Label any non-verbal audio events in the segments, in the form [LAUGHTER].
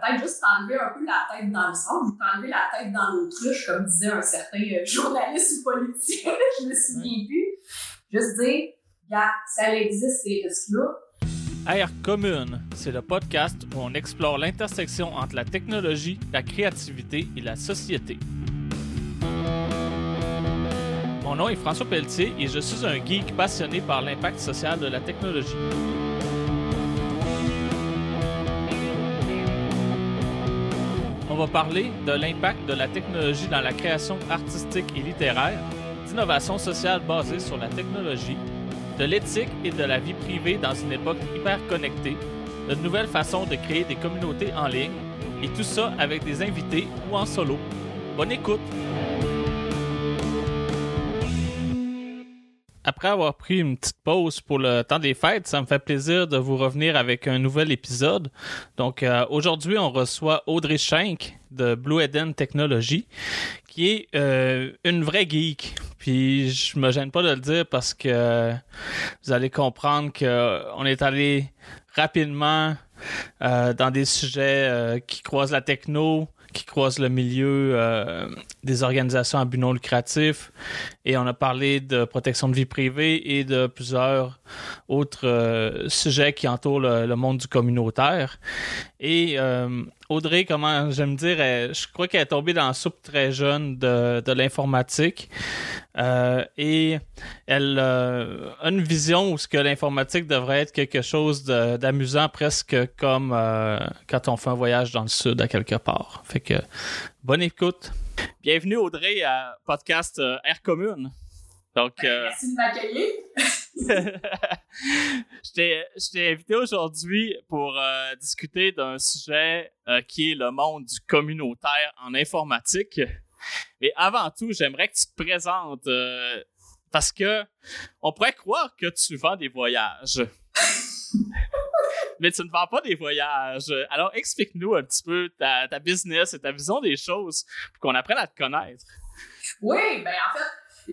peut-être juste t'enlever un peu la tête dans le sable ou t'enlever la tête dans l'autruche, comme disait un certain euh, [LAUGHS] journaliste ou politicien, [LAUGHS] je me souviens plus. Juste dire, gars, ça existe ces risques-là. Air Commune, c'est le podcast où on explore l'intersection entre la technologie, la créativité et la société. Mon nom est François Pelletier et je suis un geek passionné par l'impact social de la technologie. Va parler de l'impact de la technologie dans la création artistique et littéraire, d'innovation sociale basée sur la technologie, de l'éthique et de la vie privée dans une époque hyper connectée, de nouvelles façons de créer des communautés en ligne, et tout ça avec des invités ou en solo. Bonne écoute! Après avoir pris une petite pause pour le temps des fêtes, ça me fait plaisir de vous revenir avec un nouvel épisode. Donc euh, aujourd'hui, on reçoit Audrey Schenk de Blue Eden Technology, qui est euh, une vraie geek. Puis je me gêne pas de le dire parce que vous allez comprendre qu'on est allé rapidement euh, dans des sujets qui croisent la techno, qui croisent le milieu euh, des organisations à but non lucratif. Et on a parlé de protection de vie privée et de plusieurs autres euh, sujets qui entourent le, monde du communautaire. Et euh, Audrey, comment j'aime dire, je crois qu'elle est tombée dans la soupe très jeune de, de l'informatique. Euh, et elle euh, a une vision où ce que l'informatique devrait être quelque chose d'amusant presque comme euh, quand on fait un voyage dans le sud à quelque part. Fait que bonne écoute. Bienvenue Audrey à podcast Air Commune. Donc, Merci de m'accueillir. [LAUGHS] je t'ai invité aujourd'hui pour discuter d'un sujet qui est le monde du communautaire en informatique. Mais avant tout, j'aimerais que tu te présentes euh, parce que on pourrait croire que tu vends des voyages. Mais tu ne vends pas des voyages. Alors explique-nous un petit peu ta, business et ta vision des choses pour qu'on apprenne à te connaître. Oui, ben en fait,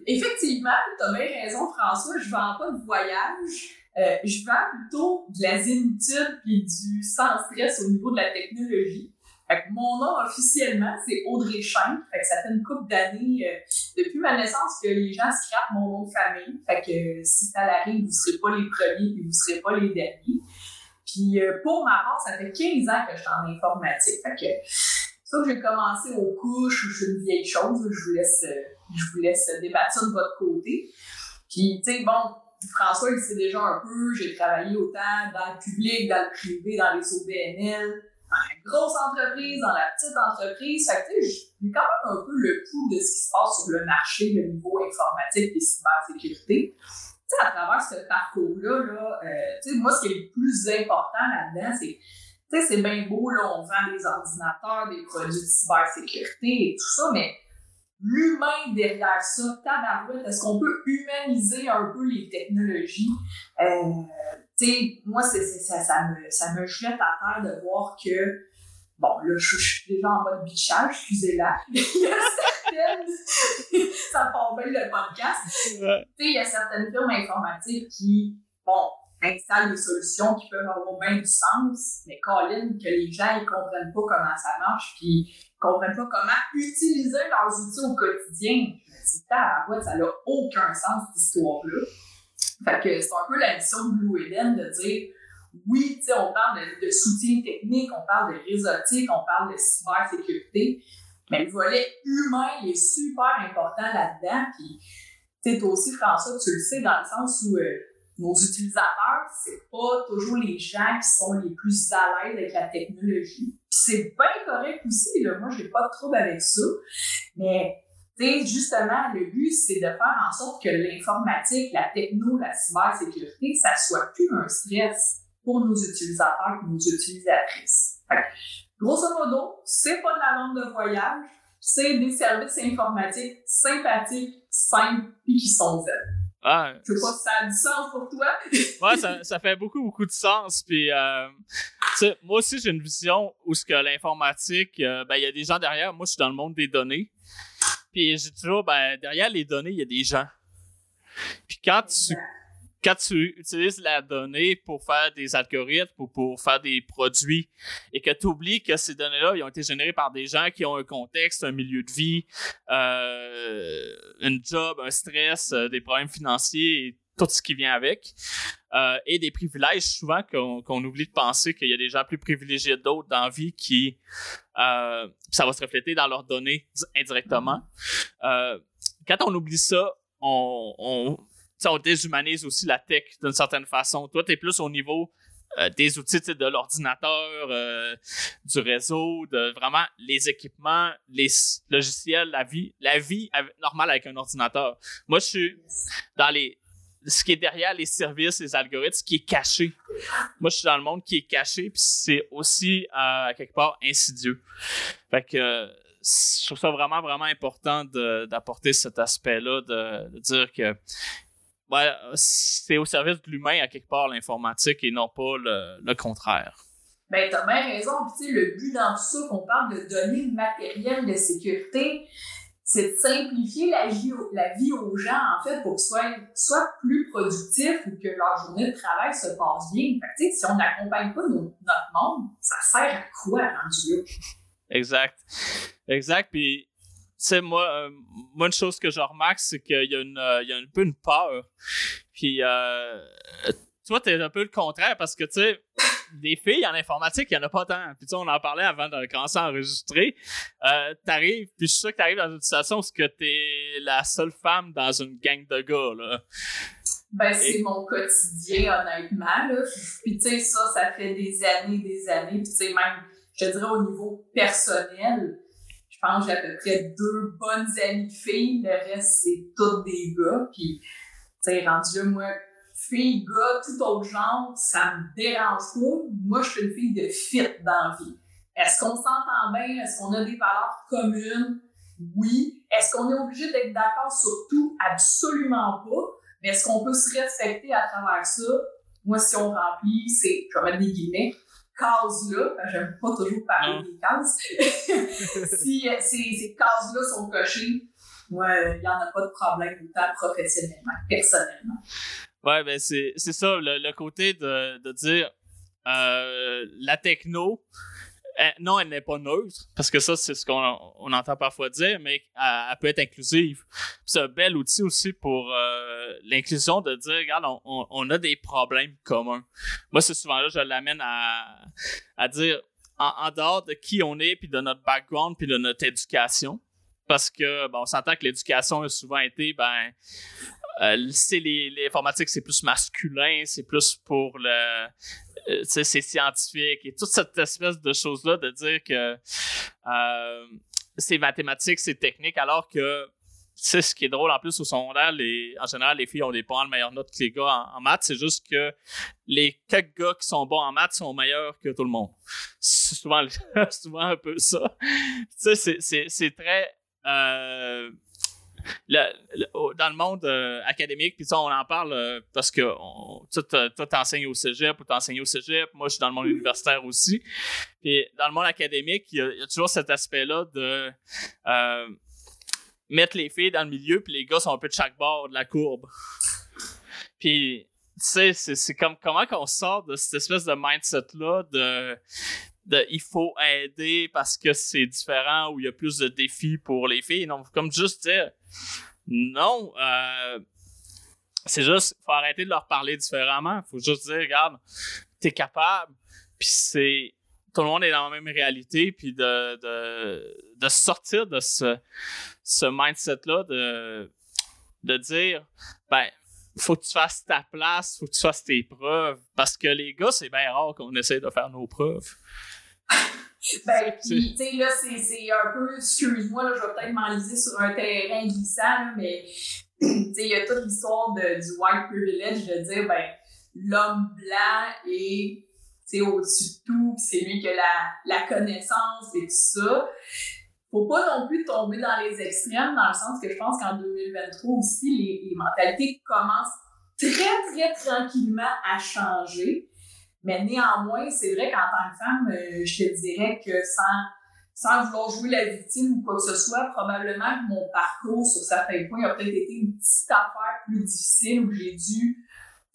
effectivement, tu as bien raison, François, je vends pas de voyage. Euh, je vends plutôt de la zénitude et du sans stress au niveau de la technologie. Fait que mon nom officiellement, c'est Audrey Schenk. Fait que ça fait une couple d'années euh, depuis ma naissance que les gens scrapent mon nom de famille. Fait que euh, si ça arrive, vous ne serez pas les premiers et vous ne serez pas les derniers. Puis pour ma part, ça fait 15 ans que je suis en informatique. Fait que que j'ai commencé aux couches où je suis une vieille chose. Je vous laisse, je vous laisse débattre de votre côté. Puis, tu sais, bon, François, il sait déjà un peu, j'ai travaillé autant dans le public, dans le privé, dans les OBNL, dans la grosse entreprise, dans la petite entreprise. Fait que, j'ai quand même un peu le pouls de ce qui se passe sur le marché, le niveau informatique et cybersécurité. Tu sais, à travers ce parcours-là, là, euh, moi, ce qui est le plus important là-dedans, c'est tu sais, c'est bien beau, là, on vend des ordinateurs, des produits de cybersécurité et tout ça, mais l'humain derrière ça, tabarouette, est-ce qu'on peut humaniser un peu les technologies? Euh, tu sais, moi, ça, ça, me, ça me jette à terre de voir que, bon, là, je, suis déjà en mode bitchage, excusez-la. [LAUGHS] il y a certaines, [LAUGHS] ça part bien le podcast. Tu sais, il y a certaines firmes informatiques qui, bon, installent des solutions qui peuvent avoir bien du sens, mais Colin, que les gens, ils comprennent pas comment ça marche, puis comprennent pas comment utiliser leurs outils au quotidien. Je me ça n'a aucun sens, cette histoire-là. Fait que c'est un peu la mission de Blue Eden de dire oui, on parle de, soutien technique, on parle de réseautique, on parle de cybersécurité, mais le volet humain est super important là-dedans. Puis, tu aussi, François, tu le sais, dans le sens où euh, nos utilisateurs, c'est pas toujours les gens qui sont les plus à l'aise avec la technologie. C'est bien correct aussi, là. moi, j'ai pas de trouble avec ça. Mais justement, le but, c'est de faire en sorte que l'informatique, la techno, la cybersécurité, ça soit plus un stress pour nos utilisateurs et nos utilisatrices. grosso modo, c'est pas de la vente de voyage, c'est des services informatiques sympathiques, simples et qui sont zen. Ah, je sais pas si ça a du sens pour toi. [LAUGHS] ouais, ça, ça, fait beaucoup, beaucoup de sens. Puis, euh, moi aussi, j'ai une vision où ce que l'informatique, euh, ben, il y a des gens derrière. Moi, je suis dans le monde des données. Puis j'ai toujours, ben, derrière les données, il y a des gens. Puis quand tu, quand tu utilises la donnée pour faire des algorithmes ou pour faire des produits et que tu oublies que ces données-là ont été générées par des gens qui ont un contexte, un milieu de vie, euh, un job, un stress, euh, des problèmes financiers et tout ce qui vient avec, euh, et des privilèges souvent qu'on oublie de penser qu'il y a des gens plus privilégiés d'autres dans la vie qui euh, ça va se refléter dans leurs données indirectement. Quand on oublie ça, on, on déshumanise aussi la tech d'une certaine façon. Toi, tu plus au niveau euh, des outils de l'ordinateur, euh, du réseau, de vraiment les équipements, les logiciels, la vie, la vie normale avec un ordinateur. Moi, je suis dans les ce qui est derrière les services, les algorithmes, ce qui est caché. Moi, je suis dans le monde qui est caché, puis c'est aussi euh, quelque part insidieux. Fait que je trouve ça vraiment, vraiment important d'apporter cet aspect-là, de, dire que c'est au service de l'humain à quelque part l'informatique et non pas le, contraire. Ben, t'as bien raison. Puis, le but dans tout ça, qu'on parle de données matérielles de sécurité, c'est de simplifier la vie, la vie aux gens, en fait, pour qu'ils soient, plus productifs ou que leur journée de travail se passe bien. Fait que, si on n'accompagne pas notre monde, ça sert à quoi rendu là? Exact. Exact. Puis, sais, moi, euh, moi, une chose que je remarque, c'est qu'il y, a une, euh, il y a un peu une peur. Puis, euh, toi, t'es un peu le contraire parce que, tu sais, des filles en informatique, il n'y en a pas tant. Puis, tu sais, on en parlait avant de commencer à enregistrer. Euh, t'arrives, puis je suis sûr que t'arrives dans une situation où t'es la seule femme dans une gang de gars, là. Ben, c'est mon quotidien, honnêtement, là. Puis, tu sais, ça, ça fait des années, des années. Puis, tu sais, même, je dirais au niveau personnel, je pense j'ai à peu près deux bonnes amies filles. Le reste, c'est toutes des gars. Puis, tu sais, rendu moi, fille, gars, tout autre genre, ça me dérange pas. Moi, je suis une fille de fit dans la vie. Est-ce qu'on s'entend bien? Est-ce qu'on a des valeurs communes? Oui. Est-ce qu'on est obligé d'être d'accord sur tout? Absolument pas. Mais est-ce qu'on peut se respecter à travers ça? Moi, si on remplit, c'est, je vais des guillemets, cases-là, j'aime pas toujours parler des cases, [LAUGHS] si euh, ces, ces cases-là sont cochées, il n'y en a pas de problème autant professionnellement que personnellement. Ouais, ben c'est ça, le, côté de, de dire euh, la techno, non, elle n'est pas neutre, parce que ça, c'est ce qu'on on entend parfois dire, mais elle, peut être inclusive. C'est un bel outil aussi pour euh, l'inclusion de dire, regarde, on, on, a des problèmes communs. Moi, c'est souvent là, je l'amène à, à dire, en, en, dehors de qui on est, puis de notre background, puis de notre éducation, parce que, bon, on s'entend que l'éducation a souvent été, ben, euh, l'informatique, c'est plus masculin, c'est plus pour le. Euh, c'est scientifique et toute cette espèce de choses-là de dire que euh, c'est mathématique, c'est technique, alors que c'est ce qui est drôle en plus au secondaire, les, en général, les filles ont des pas de meilleures notes que les gars en, maths. C'est juste que les quelques gars qui sont bons en maths sont meilleurs que tout le monde. C'est souvent, [LAUGHS] souvent un peu ça. Tu sais, c'est très. Euh, dans le monde euh, académique, puis on en parle euh, parce que toi, t'enseignes au cégep ou t'enseignes au cégep. Moi, je suis dans le monde universitaire aussi. Puis dans le monde académique, il y a, toujours cet aspect-là de mettre les filles dans le milieu, puis les gars sont un peu de chaque bord de la courbe. Puis, tu sais, c'est comme comment qu'on sort de cette espèce de mindset-là de de il faut aider parce que c'est différent ou il y a plus de défis pour les filles. Non, comme juste dire non, euh, c'est juste, faut arrêter de leur parler différemment. Faut juste dire, regarde, t'es capable, puis c'est tout le monde est dans la même réalité, puis de, de, de sortir de ce, ce mindset-là, de, de dire, ben, faut que tu fasses ta place, faut que tu fasses tes preuves, parce que les gars, c'est bien rare qu'on essaie de faire nos preuves. [LAUGHS] ben, puis, tu sais, là, c'est un peu, excuse-moi, là, je vais peut-être m'enliser sur un terrain glissant, mais, [CLEARS THROAT] tu sais, il y a toute l'histoire du white privilege de dire, ben, l'homme blanc est, tu au-dessus de tout, c'est lui qui a la, la connaissance et tout ça. Faut pas non plus tomber dans les extrêmes, dans le sens que je pense qu'en 2023 aussi, les, les mentalités commencent très, très tranquillement à changer. Mais néanmoins, c'est vrai qu'en tant que femme, euh, je te dirais que sans, sans vouloir jouer la victime ou quoi que ce soit, probablement que mon parcours sur certains points a peut-être été une petite affaire plus difficile où j'ai dû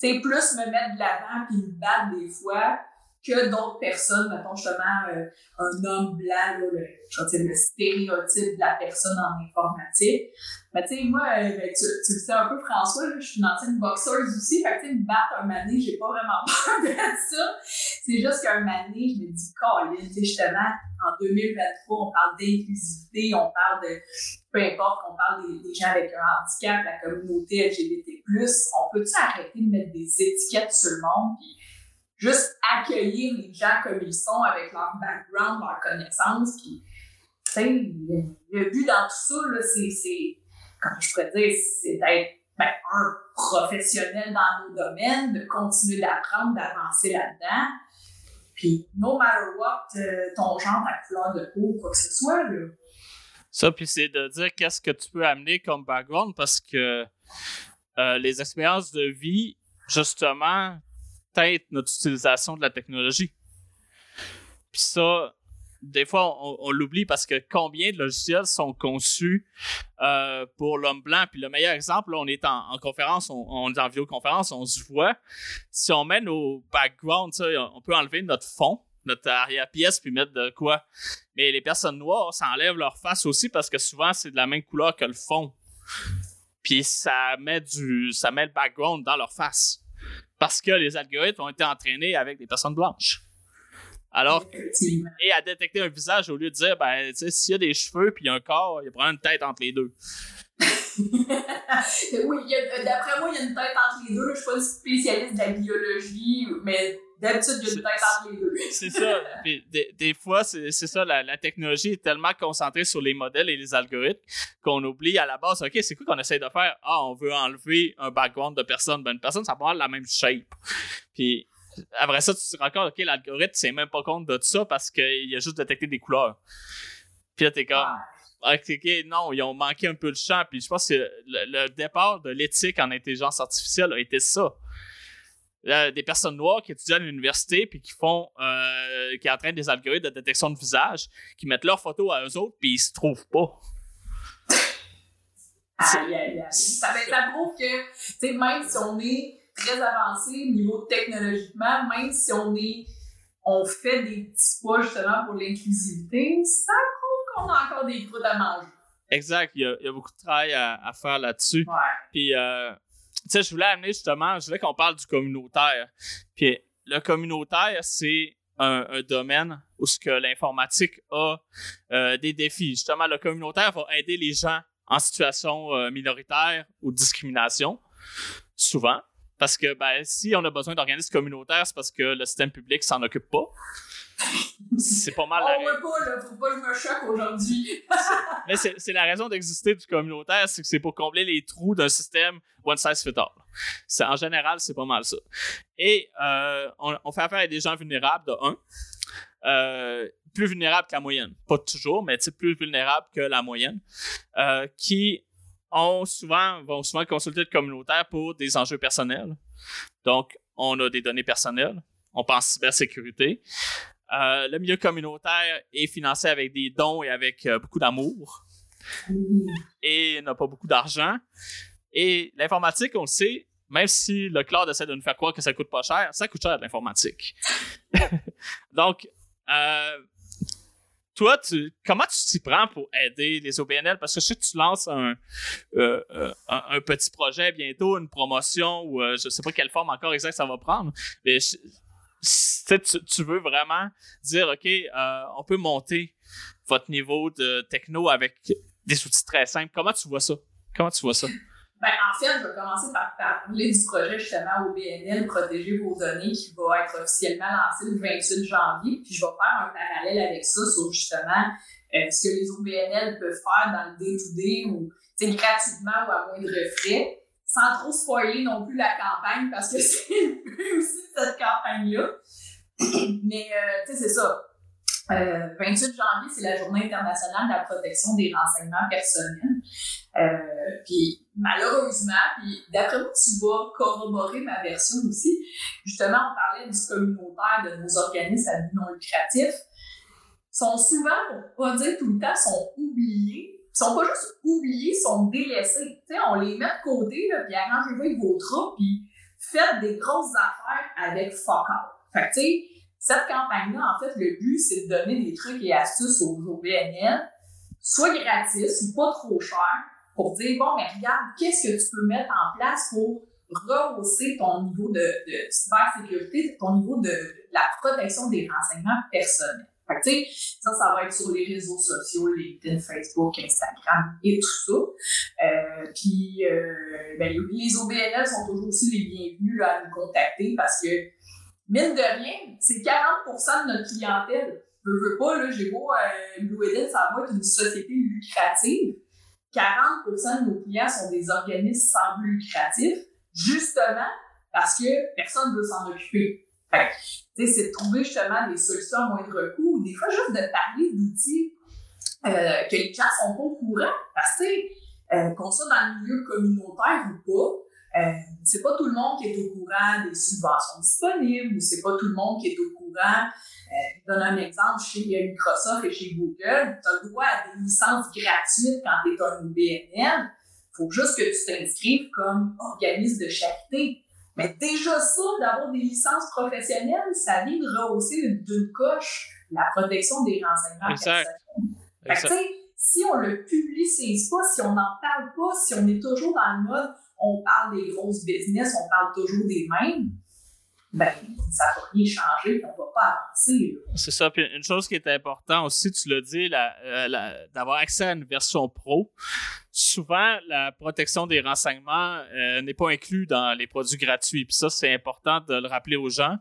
sais, plus me mettre de l'avant puis me battre des fois que d'autres personnes, mettons justement euh, un homme blanc, là, le, je dire, le stéréotype de la personne en informatique. Mais tu sais, moi, euh, ben, tu, tu, le sais un peu, François, là, je suis une ancienne boxeuse aussi, fait que tu me battre un mané, j'ai pas vraiment [LAUGHS] peur de ça. C'est juste qu'un mané, je me dis, Colin, tu sais, justement, en 2023, on parle d'inclusivité, on parle de, peu importe qu'on parle des, des, gens avec un handicap, la communauté LGBT+, on peut-tu arrêter de mettre des étiquettes sur le monde, puis juste accueillir les gens comme ils sont avec leur background, leur connaissance. Puis, tu sais, le, but dans tout ça, c'est, comme je pourrais dire, c'est d'être ben, un professionnel dans nos domaines, de continuer d'apprendre, d'avancer là-dedans. Puis, no matter what, euh, ton genre, ta couleur de peau, quoi que ce soit, là. Ça, puis c'est de dire qu'est-ce que tu peux amener comme background parce que euh, les expériences de vie, justement, peut-être notre utilisation de la technologie. Puis ça, des fois, on, l'oublie parce que combien de logiciels sont conçus euh, pour l'homme blanc? Puis le meilleur exemple, là, on est en, conférence, on, est en vidéoconférence, on se voit. Si on met nos backgrounds, on peut enlever notre fond, notre arrière-pièce, puis mettre de quoi. Mais les personnes noires, ça enlève leur face aussi parce que souvent, c'est de la même couleur que le fond. Puis ça met du, ça met le background dans leur face parce que les algorithmes ont été entraînés avec des personnes blanches. Alors, et à détecter un visage au lieu de dire, ben, tu sais, s'il y a des cheveux puis un corps, il y a probablement une tête entre les deux. [LAUGHS] oui, d'après moi, il y a une tête entre les deux. Je suis pas spécialiste de la biologie, mais D'habitude, il y a une tête entre les deux. [LAUGHS] c'est ça. des, des, fois, c'est ça, la, la, technologie est tellement concentrée sur les modèles et les algorithmes qu'on oublie à la base, OK, c'est quoi qu'on essaie de faire? Ah, on veut enlever un background de personne. Ben, une personne, ça avoir la même shape. Puis après ça, tu te rends compte, OK, l'algorithme, c'est même pas compte de ça parce qu'il a juste détecté des couleurs. Puis là, t'es comme... Ah. OK, non, ils ont manqué un peu de champ. Puis je pense que le départ de l'éthique en intelligence artificielle a été ça des personnes noires qui étudient à l'université puis qui font euh, qui entraînent des algorithmes de détection de visage qui mettent leurs photos à eux autres puis ils se trouvent pas. Aïe, aïe, aïe. Ça, ça prouve que même si on est très avancé niveau technologiquement, même si on est on fait des petits pas justement pour l'inclusivité, ça prouve qu'on a encore des croûtes à manger. Exact, il y a, il y a beaucoup de travail à, à faire là-dessus. Ouais. Puis euh, sais, je voulais amener justement, je voulais qu'on parle du communautaire. Puis le communautaire, c'est un, domaine où ce que l'informatique a euh, des défis. Justement, le communautaire va aider les gens en situation euh, minoritaire ou discrimination, souvent. Parce que ben, si on a besoin d'organismes communautaires, c'est parce que le système public s'en occupe pas. C'est pas mal. On voit pas, là, faut pas que je me choque aujourd'hui. Mais c'est la raison d'exister du communautaire, c'est que c'est pour combler les trous d'un système one size fit all. En général, c'est pas mal ça. Et euh, on, fait affaire avec des gens vulnérables, de un. Euh, plus vulnérables que la moyenne. Pas toujours, mais plus vulnérables que la moyenne. Euh, qui ont souvent, vont souvent consulter le communautaire pour des enjeux personnels. Donc, on a des données personnelles. On pense cybersécurité. Euh, le milieu communautaire est financé avec des dons et avec euh, beaucoup d'amour. Et n'a pas beaucoup d'argent. Et l'informatique, on le sait, même si le cloud essaie de nous faire croire que ça coûte pas cher, ça coûte cher l'informatique. [LAUGHS] Donc, euh, toi, comment tu t'y prends pour aider les OBNL? Parce que je sais que tu lances un, un, petit projet bientôt, une promotion, ou je sais pas quelle forme encore exacte ça va prendre. Mais tu, veux vraiment dire, OK, euh, on peut monter votre niveau de techno avec des outils très simples. Comment tu vois ça? Comment tu vois ça? Ben, en fait, je vais commencer par parler du projet justement au BNL Protéger vos données qui va être officiellement lancé le 28 janvier. Puis je vais faire un parallèle avec ça sur justement euh, ce que les OBNL peuvent faire dans le day-to-day ou gratuitement ou à moindre frais sans trop spoiler non plus la campagne parce que [LAUGHS] c'est le but aussi de cette campagne-là. [CLEARS THROAT] Mais, euh, tu sais, c'est ça. Euh, 28 janvier, c'est la journée internationale de la protection des renseignements personnels. Euh, puis malheureusement, puis d'après moi, tu vas corroborer ma version aussi. Justement, on parlait du communautaire, de nos organismes à but non lucratif. sont souvent, pour pas dire tout le temps, sont oubliés ils sont pas juste oubliés, sont délaissés. sais, on les met de côté, là, puis arrangez-vous avec vos troupes, puis faites des grosses affaires avec fuck Fait que, tu sais, cette campagne-là, en fait, le but, c'est de donner des trucs et astuces aux, OBNL, soit gratis ou pas trop cher, pour dire, bon, mais regarde, qu'est-ce que tu peux mettre en place pour rehausser ton niveau de cybersécurité, ton niveau de, la protection des renseignements personnels? Ça, ça va être sur les réseaux sociaux, LinkedIn, Facebook, Instagram et tout ça. Euh, puis, euh, ben, les OBNL sont toujours aussi les bienvenus à nous contacter parce que, mine de rien, c'est 40% de notre clientèle. Je veux pas, là, j'ai beau, euh, Blue ça va être une société lucrative. 40% de nos clients sont des organismes sans but lucratif justement parce que personne ne veut s'en occuper. C'est de trouver justement des solutions à moindre coût, ou des fois juste de parler d'outils euh, que les gens sont pas au courant. Parce que, euh, qu'on soit dans le milieu communautaire ou pas, euh, c'est pas tout le monde qui est au courant des subventions disponibles, ou c'est pas tout le monde qui est au courant. Euh, je donne un exemple chez Microsoft et chez Google, tu as le droit à des licences gratuites quand tu es un BNL faut juste que tu t'inscrives comme organisme de charité. Mais déjà ça, d'avoir des licences professionnelles, ça vient de rehausser d'une coche la protection des renseignements exact. personnels. si on le publicise pas, si on n'en parle pas, si on est toujours dans le mode on parle des grosses business, on parle toujours des mêmes, ben, ça va rien changer, on va pas avancer. C'est ça. Puis une chose qui est importante aussi, tu l'as dit, euh, d'avoir accès à une version pro. Souvent, la protection des renseignements euh, n'est pas inclue dans les produits gratuits. Puis ça, c'est important de le rappeler aux gens.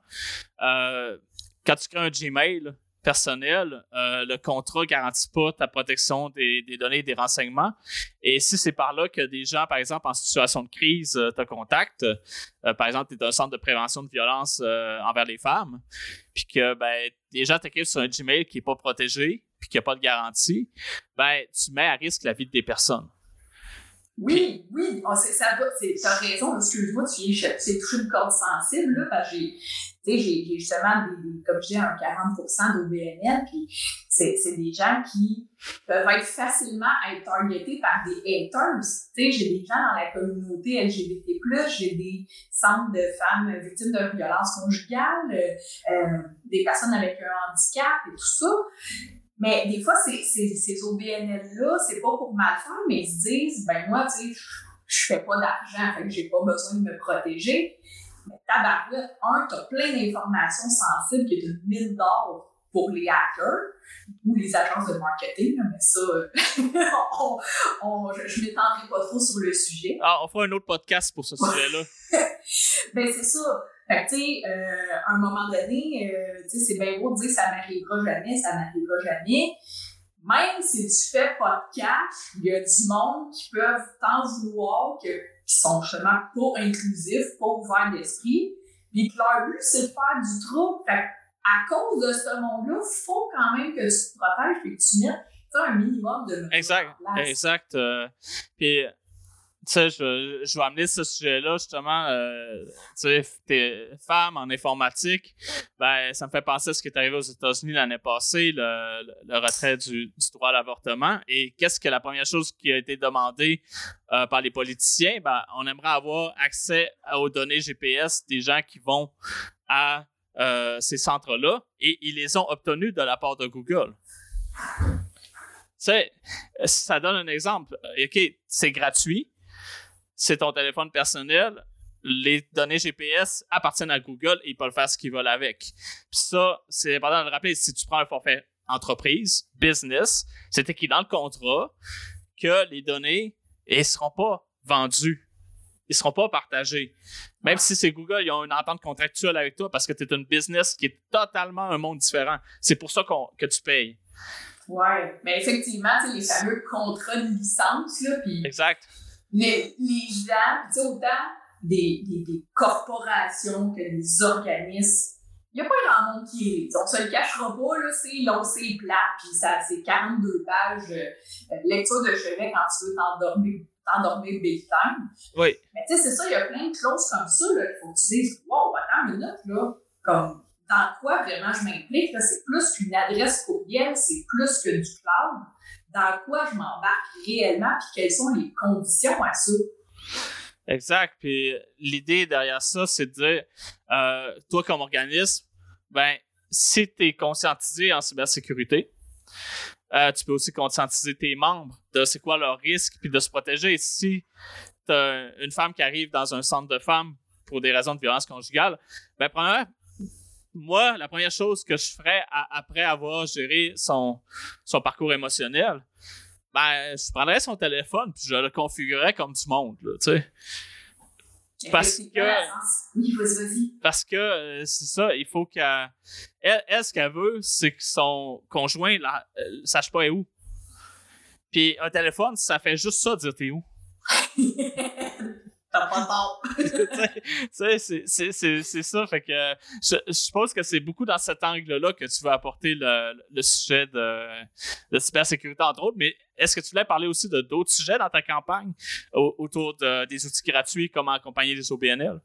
Euh, quand tu crées un Gmail, personnel, euh, le contrat garantit pas ta protection des, données et des renseignements. Et si c'est par là que des gens, par exemple, en situation de crise, euh, te contactent, euh, par exemple, tu es un centre de prévention de violence envers les femmes, puis que ben, des gens t'écrivent sur un Gmail qui n'est pas protégé, puis qui n'a pas de garantie, ben, tu mets à risque la vie des personnes. Oui, oui, oh, ça as raison, excuse-moi, tu as touché une corde sensible, là, parce que j'ai, j'ai justement, des, comme je dis, un 40% d'OBNL, puis c'est, des gens qui peuvent être facilement être targetés par des haters. J'ai des gens dans la communauté LGBT+, j'ai des centres de femmes victimes de violence conjugale, euh, euh, des personnes avec un handicap et tout ça. Mais des fois, ces, ces, ces OBNL-là, c'est pas pour mal faire, mais ils se disent, ben moi, tu sais, je fais pas d'argent, fait que j'ai pas besoin de me protéger. Mais tabarouette, un, t'as plein d'informations sensibles qui est une mine d'or pour les hackers ou les agences de marketing, mais ça, [LAUGHS] on, on, je, je m'étendrai pas trop sur le sujet. Ah, on fera un autre podcast pour ce sujet-là. [LAUGHS] ben, c'est ça. Fait tu sais, euh, à un moment donné, euh, tu sais, c'est bien beau de dire ça m'arrivera jamais, ça m'arrivera jamais. Même si tu fais pas de cash, il y a du monde qui peuvent t'en vouloir, que, qui sont justement pas inclusifs, pas ouverts d'esprit, puis que leur but, c'est de faire du trouble. Fait à cause de ce monde-là, il faut quand même que tu te protèges et que tu mettes un minimum de Exact, exact. Euh, puis tu sais, je, je vais amener ce sujet-là, justement, euh, tu sais, t'es femme en informatique, ben, ça me fait penser à ce qui est arrivé aux États-Unis l'année passée, le, le, retrait du, du droit à l'avortement. Et qu'est-ce que la première chose qui a été demandée euh, par les politiciens? Ben, on aimerait avoir accès aux données GPS des gens qui vont à euh, ces centres-là, et ils les ont obtenus de la part de Google. Tu sais, ça donne un exemple. OK, c'est gratuit c'est ton téléphone personnel, les données GPS appartiennent à Google et ils peuvent faire ce qu'ils veulent avec. Puis ça, c'est important de le rappeler, si tu prends un forfait entreprise, business, c'est écrit dans le contrat que les données ne seront pas vendues. Ils ne seront pas partagés. Même si c'est Google, ils ont une entente contractuelle avec toi parce que tu es une business qui est totalement un monde différent. C'est pour ça que tu payes. Oui, mais effectivement, les fameux contrats de licence, là. Exact les, les gens, tu sais, autant des, des, des, corporations que des organismes, il n'y a pas grand monde qui est. On se le cachera pas, là, c'est long, c'est plat, puis ça, c'est 42 pages euh, lecture de chevet quand tu veux t'endormir t'endormir big time. Oui. Mais tu sais, c'est ça, il y a plein de clauses comme ça, là, qu'il faut que tu dises, wow, attends une minute, là, comme, dans quoi vraiment je m'implique, là, c'est plus qu'une adresse courriel, c'est plus que du cloud dans quoi je m'embarque réellement, puis quelles sont les conditions à ça. Exact. Puis l'idée derrière ça, c'est de dire, euh, toi comme organisme, ben, si tu es conscientisé en cybersécurité, euh, tu peux aussi conscientiser tes membres de c'est quoi leur risque, puis de se protéger. Si tu as une femme qui arrive dans un centre de femmes pour des raisons de violence conjugale, ben, premièrement, moi, la première chose que je ferais après avoir géré son, son parcours émotionnel, ben, je prendrais son téléphone puis je le configurerais comme du monde, tu sais. Parce que, parce que euh, c'est ça, il faut qu'elle. Elle, ce qu'elle veut, c'est que son conjoint ne euh, sache pas où. Puis un téléphone, ça fait juste ça, dire t'es où. [LAUGHS] T'as pas tort. [LAUGHS] c'est ça. Fait que je, je suppose que c'est beaucoup dans cet angle-là que tu veux apporter le, le sujet de, de cybersécurité, entre autres. Mais est-ce que tu voulais parler aussi de d'autres sujets dans ta campagne autour de, des outils gratuits, comment accompagner les OBNL?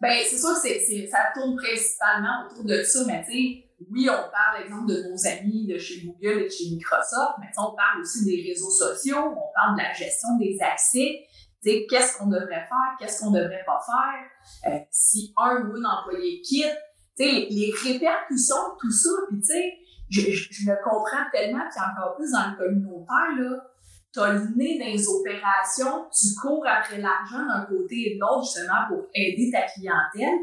Ben, c'est sûr que ça tourne principalement autour de ça, mais tu sais, oui, on parle, exemple, de nos amis de chez Google et de chez Microsoft, mais on parle aussi des réseaux sociaux, on parle de la gestion des accès qu'est-ce qu'on devrait faire, qu'est-ce qu'on devrait pas faire, euh, si un ou une employé quitte, les, les répercussions de tout ça, puis tu sais, je, je, le comprends tellement, puis encore plus dans le communautaire, là, t'as le nez dans les opérations, tu cours après l'argent d'un côté et de l'autre, justement, pour aider ta clientèle.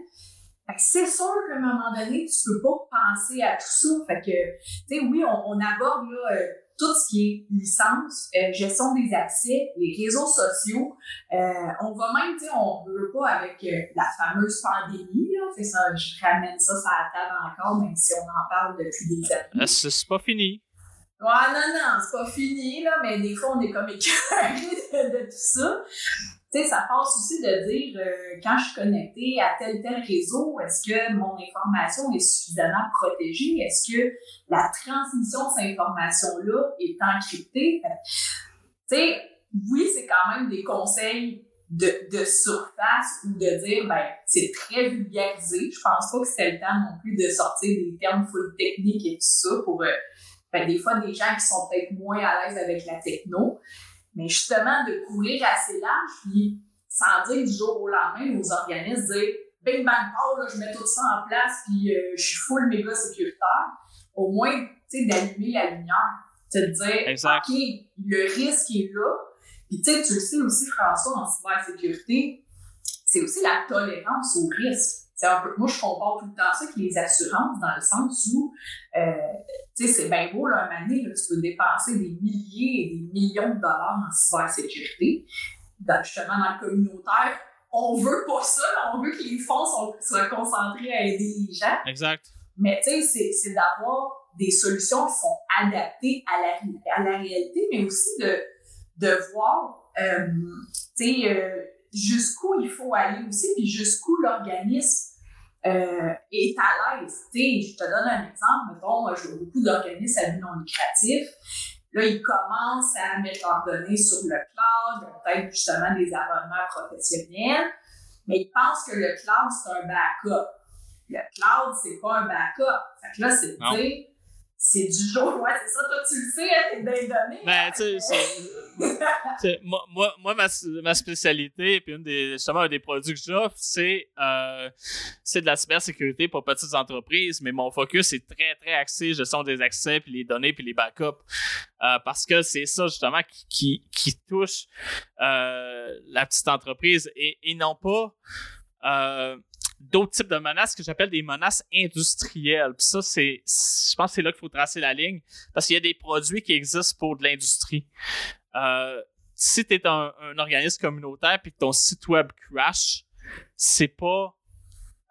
c'est sûr qu'à un moment donné, tu peux pas penser à tout ça. Fait que, tu sais, oui, on, on aborde, là, euh, tout ce qui est licence, euh, gestion des accès, les réseaux sociaux. Euh, on va même, tu sais, on ne veut pas avec euh, la fameuse pandémie, là, ça, je ramène ça sur la table encore, même si on en parle depuis des années. C'est pas fini. Ouais, non, non, c'est pas fini, là, mais des fois, on est comme écœuré [LAUGHS] de, de tout ça tu sais, ça passe aussi de dire euh, quand je suis connecté à tel tel réseau, est-ce que mon information est suffisamment protégée? Est-ce que la transmission de cette information-là est encryptée? Tu sais, oui, c'est quand même des conseils de, de surface ou de dire, ben, c'est très vulgarisé. Je pense pas que c'était le temps non plus de sortir des termes full techniques et tout ça pour, euh, ben, des fois, des gens qui sont peut-être moins à l'aise avec la techno. Mais justement, de courir assez large, puis sans dire du jour au lendemain aux organismes, dire bing bang pow, là, je mets tout ça en place, puis euh, je suis full méga sécuritaire. Au moins, tu sais, d'allumer la lumière. De dire, OK, le risque est là. Puis tu sais, tu le sais aussi, François, en cybersécurité, c'est aussi la tolérance au risque. Un peu, moi, je compare tout le temps ça avec les assurances dans le sens où, euh, tu sais, c'est bien beau, là, un année, là, tu peux dépenser des milliers et des millions de dollars en cybersécurité. Dans, justement, dans le communautaire, on veut pas ça, on veut que les fonds soient concentrés à aider les gens. Exact. Mais tu sais, c'est d'avoir des solutions qui sont adaptées à la, à la réalité, mais aussi de, de voir, euh, tu sais, euh, jusqu'où il faut aller aussi, puis jusqu'où l'organisme euh, est à l'aise. Je te donne un exemple. Mettons, je vois beaucoup d'organismes à but non lucratif. Là, ils commencent à mettre leurs données sur le cloud, peut-être justement des abonnements professionnels, mais ils pensent que le cloud, c'est un backup. Le cloud, c'est pas un backup. Fait que là, c'est dire, c'est du jour, ouais, c'est ça, toi tu le sais, hein, t'es donné. Ben, tu sais, moi, moi, moi ma, ma, spécialité, puis une des, justement, un des produits que j'offre, c'est, euh, c'est de la cybersécurité pour petites entreprises, mais mon focus est très, très axé gestion des accès, puis les données, puis les backups. Euh, parce que c'est ça, justement, qui, qui, qui touche euh, la petite entreprise et, et non pas. D'autres types de menaces que j'appelle des menaces industrielles. Puis ça, c'est, je pense que c'est là qu'il faut tracer la ligne parce qu'il y a des produits qui existent pour de l'industrie. Euh, si tu es un, un, organisme communautaire puis que ton site web crash, c'est pas